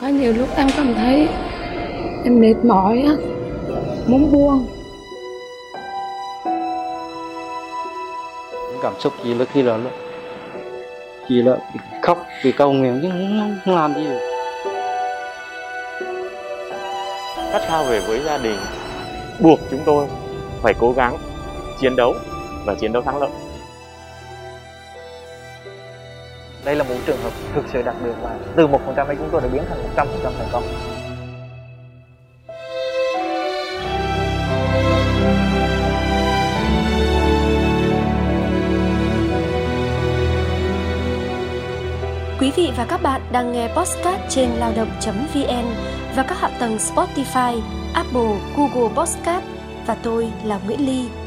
có nhiều lúc em cảm thấy em mệt mỏi á muốn buông. Cảm xúc chỉ là khi là chỉ là khóc vì cầu nguyện chứ không, không làm gì được. Khát khao về với gia đình. Buộc chúng tôi phải cố gắng chiến đấu và chiến đấu thắng lợi đây là một trường hợp thực sự đặc biệt và từ một phần trăm chúng tôi đã biến thành một trăm phần trăm thành công Quý vị và các bạn đang nghe podcast trên lao động.vn và các hạ tầng Spotify, Apple, Google Podcast và tôi là Nguyễn Ly.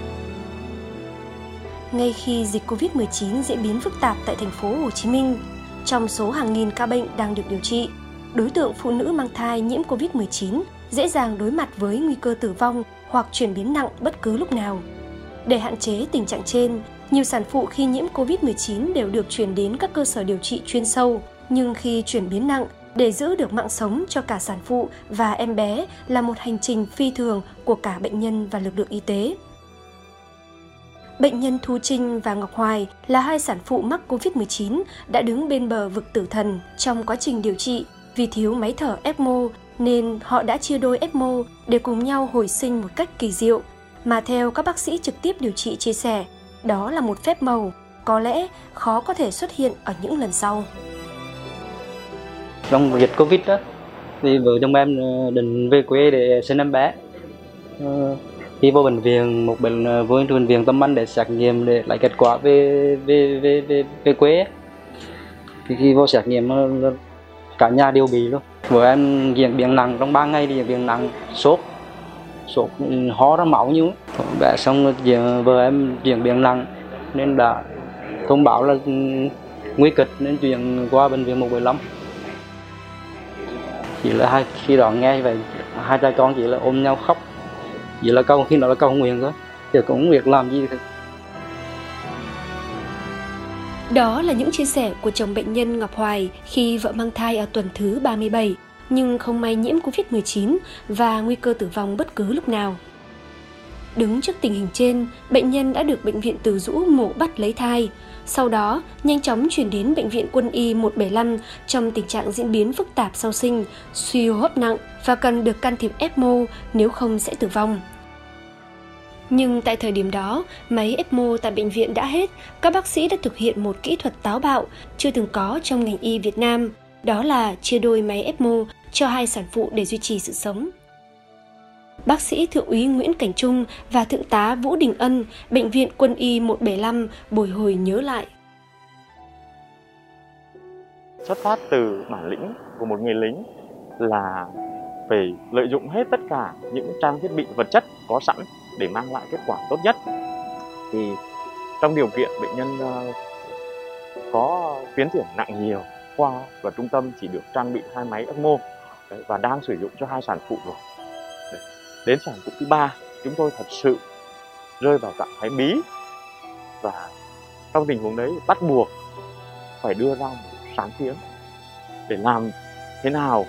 Ngay khi dịch Covid-19 diễn biến phức tạp tại thành phố Hồ Chí Minh, trong số hàng nghìn ca bệnh đang được điều trị, đối tượng phụ nữ mang thai nhiễm Covid-19 dễ dàng đối mặt với nguy cơ tử vong hoặc chuyển biến nặng bất cứ lúc nào. Để hạn chế tình trạng trên, nhiều sản phụ khi nhiễm COVID-19 đều được chuyển đến các cơ sở điều trị chuyên sâu, nhưng khi chuyển biến nặng, để giữ được mạng sống cho cả sản phụ và em bé là một hành trình phi thường của cả bệnh nhân và lực lượng y tế. Bệnh nhân Thu Trinh và Ngọc Hoài là hai sản phụ mắc COVID-19 đã đứng bên bờ vực tử thần trong quá trình điều trị vì thiếu máy thở ECMO nên họ đã chia đôi ECMO để cùng nhau hồi sinh một cách kỳ diệu. Mà theo các bác sĩ trực tiếp điều trị chia sẻ, đó là một phép màu, có lẽ khó có thể xuất hiện ở những lần sau. Trong dịch Covid đó, thì vợ chồng em ờ, định về quê để sinh em bé. Ờ, khi vô bệnh viện, một bệnh ờ, vô bệnh viện tâm anh để xét nghiệm để lấy kết quả về về về về, về quê. Thì khi vô xét nghiệm cả nhà đều bị luôn. Vợ em diễn biến nặng trong 3 ngày thì diễn biến nặng, sốt, sốt ừ, ho ra máu nhiều bé xong ờ, vợ em diễn biến nặng nên đã thông báo là ừ, nguy kịch nên chuyển qua bệnh viện 175 chỉ là hai khi đó nghe vậy hai cha con chỉ là ôm nhau khóc vậy là câu, khi nào là câu nguyện đó chứ cũng việc làm gì thôi đó là những chia sẻ của chồng bệnh nhân Ngọc Hoài khi vợ mang thai ở tuần thứ 37 nhưng không may nhiễm Covid-19 và nguy cơ tử vong bất cứ lúc nào. Đứng trước tình hình trên, bệnh nhân đã được bệnh viện Từ Dũ mổ bắt lấy thai. Sau đó, nhanh chóng chuyển đến bệnh viện Quân y 175 trong tình trạng diễn biến phức tạp sau sinh, suy hô hấp nặng và cần được can thiệp ECMO nếu không sẽ tử vong. Nhưng tại thời điểm đó, máy ECMO tại bệnh viện đã hết, các bác sĩ đã thực hiện một kỹ thuật táo bạo chưa từng có trong ngành y Việt Nam, đó là chia đôi máy ECMO cho hai sản phụ để duy trì sự sống. Bác sĩ Thượng úy Nguyễn Cảnh Trung và Thượng tá Vũ Đình Ân, Bệnh viện Quân y 175 bồi hồi nhớ lại. Xuất phát từ bản lĩnh của một người lính là phải lợi dụng hết tất cả những trang thiết bị vật chất có sẵn để mang lại kết quả tốt nhất. Thì trong điều kiện bệnh nhân ờ, có tiến triển nặng nhiều, khoa và trung tâm chỉ được trang bị hai máy ECMO và đang sử dụng cho hai sản phụ rồi đến sản phụ thứ ba chúng tôi thật sự rơi vào trạng thái bí. Và trong tình huống đấy bắt buộc phải đưa ra một sáng kiến để làm thế nào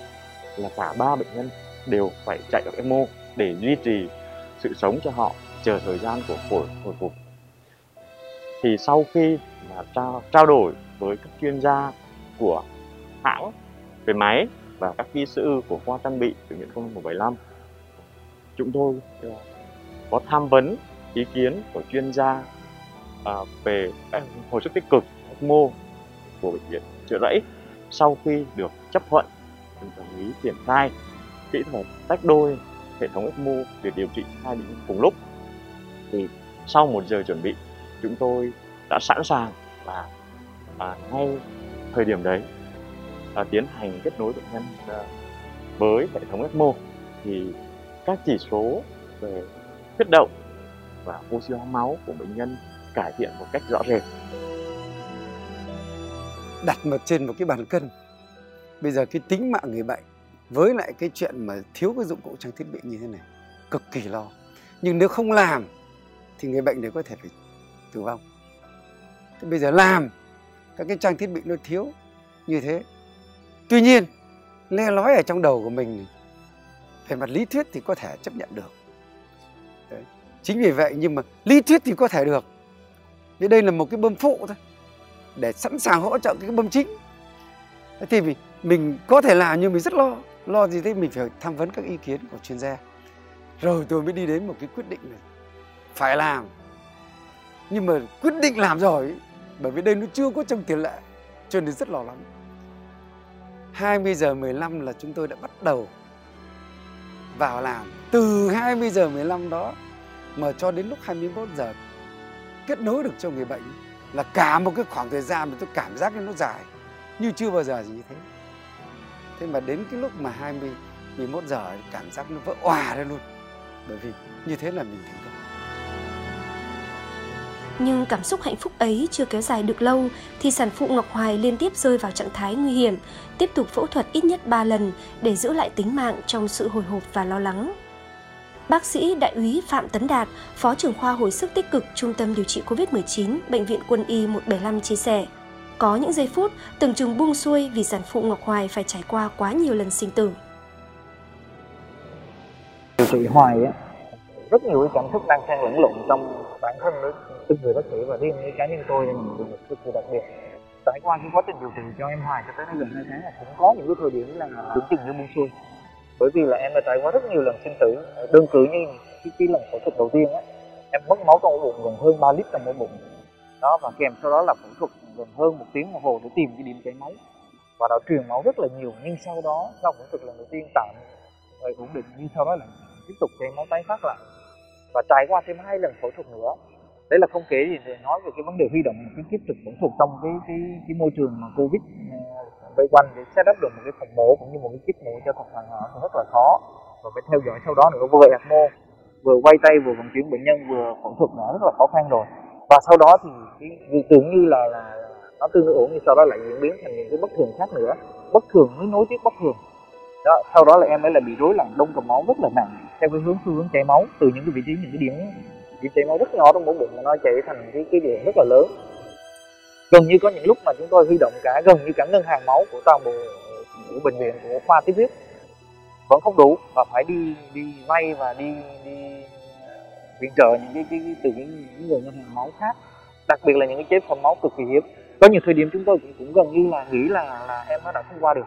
là cả ba bệnh nhân đều phải chạy ở ECMO để duy trì sự sống cho họ chờ thời gian của phổi hồi phục. Thì sau khi mà trao, trao đổi với các chuyên gia của hãng về máy và các kỹ sư của khoa trang bị bệnh viện công 175 chúng tôi ờ, có tham vấn ý kiến của chuyên gia à, về à, hồi sức tích cực ECMO của bệnh viện Trợ Rẫy sau khi được chấp thuận đồng ý triển khai kỹ thuật tách đôi hệ thống ECMO để điều trị hai bệnh cùng lúc. Thì sau một giờ chuẩn bị chúng tôi đã sẵn sàng và à, ngay thời điểm đấy à, tiến hành kết nối bệnh nhân à, với hệ thống ECMO. Thì các chỉ số về huyết động và oxy hóa máu của bệnh nhân cải thiện một cách rõ rệt. Đặt một trên một cái bàn cân. Bây giờ cái tính mạng người bệnh với lại cái chuyện mà thiếu cái dụng cụ trang thiết bị như thế này, cực kỳ lo. Nhưng nếu không làm, thì người bệnh này có thể phải tử vong. Thế bây giờ làm, các cái trang thiết bị nó thiếu như thế. Tuy nhiên, le lói ở trong đầu của mình về mặt lý thuyết thì có thể chấp nhận được. Đấy. chính vì vậy nhưng mà lý thuyết thì có thể được. Vì đây là một cái bơm phụ thôi để sẵn sàng hỗ trợ cái bơm chính. Thì mình, mình có thể làm nhưng mình rất lo lo gì thế? Mình phải tham vấn các ý kiến của chuyên gia. Rồi tôi mới đi đến một cái quyết định này phải làm. Nhưng mà quyết định làm rồi bởi vì đây nó chưa có trong tiền lệ cho nên rất lo lắng. 20 giờ 15 là chúng tôi đã bắt đầu vào làm từ 20 giờ 15 đó mà cho đến lúc 21 giờ, kết nối được cho người bệnh là cả một cái khoảng thời gian mà tôi cảm giác nó dài, như chưa bao giờ gì như thế. Thế mà đến cái lúc mà 20 11 giờ cảm giác nó vỡ òa ra luôn. Bởi vì như thế là mình thành công nhưng cảm xúc hạnh phúc ấy chưa kéo dài được lâu thì sản phụ Ngọc Hoài liên tiếp rơi vào trạng thái nguy hiểm, tiếp tục phẫu thuật ít nhất 3 lần để giữ lại tính mạng trong sự hồi hộp và lo lắng. Bác sĩ Đại úy Phạm Tấn Đạt, Phó trưởng khoa hồi sức tích cực Trung tâm điều trị COVID-19 Bệnh viện Quân y 175 chia sẻ, có những giây phút tưởng chừng buông xuôi vì sản phụ Ngọc Hoài phải trải qua quá nhiều lần sinh tử. Điều trị Hoài ấy, rất nhiều cái cảm xúc đang xen lẫn lộn trong bản thân từng người bác sĩ và riêng với cá nhân tôi là một trường hợp cực kỳ đặc biệt. Trải qua cái quá trình điều trị cho em Hoài cho tới nay gần hai tháng là cũng có những cái thời điểm là tưởng chừng như buông xuôi. Bởi vì là em đã trải qua rất nhiều lần sinh tử đơn cử như cái, cái lần phẫu thuật đầu tiên á em mất máu trong ổ bụng gần hơn 3 lít trong ổ bụng. Đó và kèm sau đó là phẫu thuật gần hơn một tiếng đồng hồ để tìm cái điểm chảy máu. Và đã truyền máu rất là nhiều nhưng sau đó sau phẫu thuật lần đầu tiên tạm ổn định nhưng sau đó là tiếp tục chảy máu tái phát lại và trải qua thêm hai lần phẫu thuật nữa. Đấy là không kể gì để nói về cái vấn đề huy động cái kiếp trực phẫu thuật trong cái cái cái môi trường mà covid ờ, vây quanh để set up được một cái phòng mổ cũng như một cái kiếp mổ cho thật hoàn hảo thì rất là khó. Và phải theo dõi sau đó nữa, vừa vậy ECMO vừa quay tay, vừa vận chuyển bệnh nhân, vừa phẫu thuật nữa, rất là khó khăn rồi. Và sau đó thì cái tưởng như là là nó tương đối ổn nhưng sau đó lại diễn biến thành những cái bất thường khác nữa. Bất thường mới nối tiếp bất thường. Đó, sau đó là em ấy là bị rối loạn đông cầm máu rất là nặng theo cái hướng xu hướng chảy máu từ những cái vị trí những cái điểm điểm chảy máu rất nhỏ trong ổ bụng mà nó chảy thành cái cái điểm rất là lớn. Gần như có những lúc mà chúng tôi huy động cả gần như cả ngân hàng máu của toàn bộ của bệnh viện của khoa tiếp huyết vẫn không đủ và phải đi đi vay và đi đi ờ, viện trợ những cái, cái, cái từ những, những người ngân hàng máu khác. Đặc biệt là những cái chế phẩm máu cực kỳ hiếm. Có nhiều thời điểm chúng tôi cũng, cũng gần như là nghĩ là là em nó đã không qua được.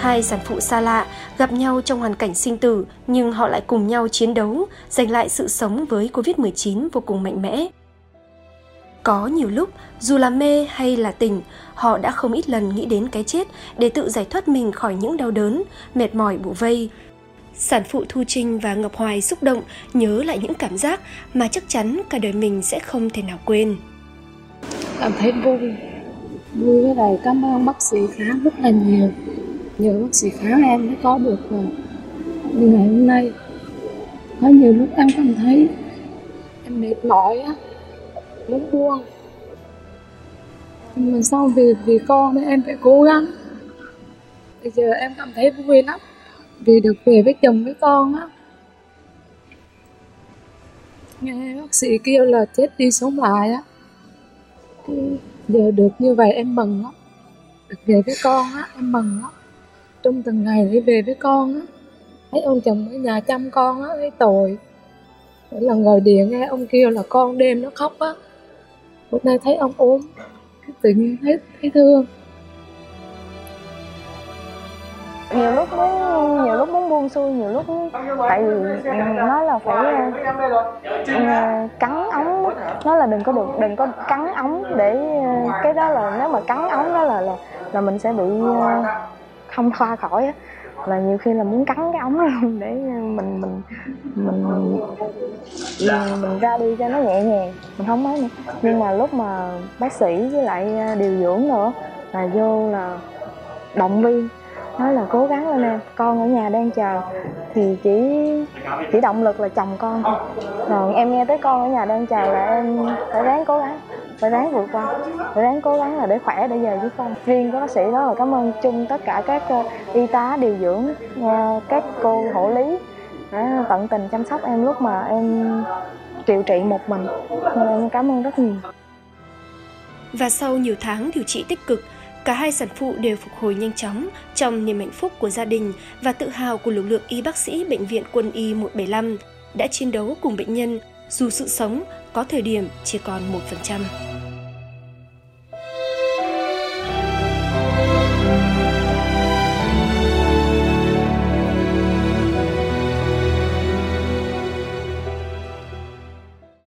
Hai sản phụ xa lạ gặp nhau trong hoàn cảnh sinh tử nhưng họ lại cùng nhau chiến đấu, giành lại sự sống với Covid-19 vô cùng mạnh mẽ. Có nhiều lúc, dù là mê hay là tỉnh, họ đã không ít lần nghĩ đến cái chết để tự giải thoát mình khỏi những đau đớn, mệt mỏi bủa vây. Sản phụ Thu Trinh và Ngọc Hoài xúc động nhớ lại những cảm giác mà chắc chắn cả đời mình sẽ không thể nào quên. Cảm thấy vui, vui với lại cảm ơn bác sĩ khám rất là nhiều nhờ bác sĩ khám em mới có được như ngày hôm nay, có nhiều lúc em cảm thấy em mệt mỏi á, muốn buông. Nhưng mà sau vì vì con nên em phải cố gắng. Bây giờ em cảm thấy vui lắm vì được về với chồng với con á. Nghe bác sĩ kêu là chết đi sống lại á. Giờ được như vậy em mừng lắm. Được về với con á, em mừng lắm trong từng ngày để về với con á. Thấy ông chồng ở nhà chăm con á thấy tội. Mỗi lần gọi điện nghe ông kêu là con đêm nó khóc á. Bữa nay thấy ông ốm tự nhiên thấy thấy thương. Nhiều lúc muốn nhiều lúc muốn buông xuôi nhiều lúc tại vì ừ, nó là phải uh, cắn ống. Nó là đừng có được đừng có cắn ống để uh, cái đó là nếu mà cắn ống đó là là là mình sẽ bị uh, không thoa khỏi á. Là nhiều khi là muốn cắn cái ống luôn để ờ, mình mình mình mình, ừ, mình ra đi cho nó nhẹ nhàng. Mình không nói nữa. Nhưng mà lúc mà bác sĩ với lại ờ, điều dưỡng nữa là vô là động viên. Nói là cố gắng lên em con ở nhà đang chờ. Thì chỉ chỉ động lực là chồng con. Rồi em nghe tới con ở nhà đang chờ là em phải ráng cố gắng phải ráng vượt qua. Phải ráng cố gắng là để khỏe, để về với con riêng các bác sĩ đó là cảm ơn chung tất cả các ờ, y tá, điều dưỡng ờ, các cô hộ lý, đã tận tình chăm sóc em lúc mà em điều trị một mình. Nên em cảm ơn rất nhiều. Và sau nhiều tháng điều trị tích cực, Cả hai sản phụ đều phục hồi nhanh chóng trong niềm hạnh phúc của gia đình và tự hào của lực lượng y bác sĩ Bệnh viện Quân y 175 đã chiến đấu cùng bệnh nhân dù sự sống có thời điểm chỉ còn 1%.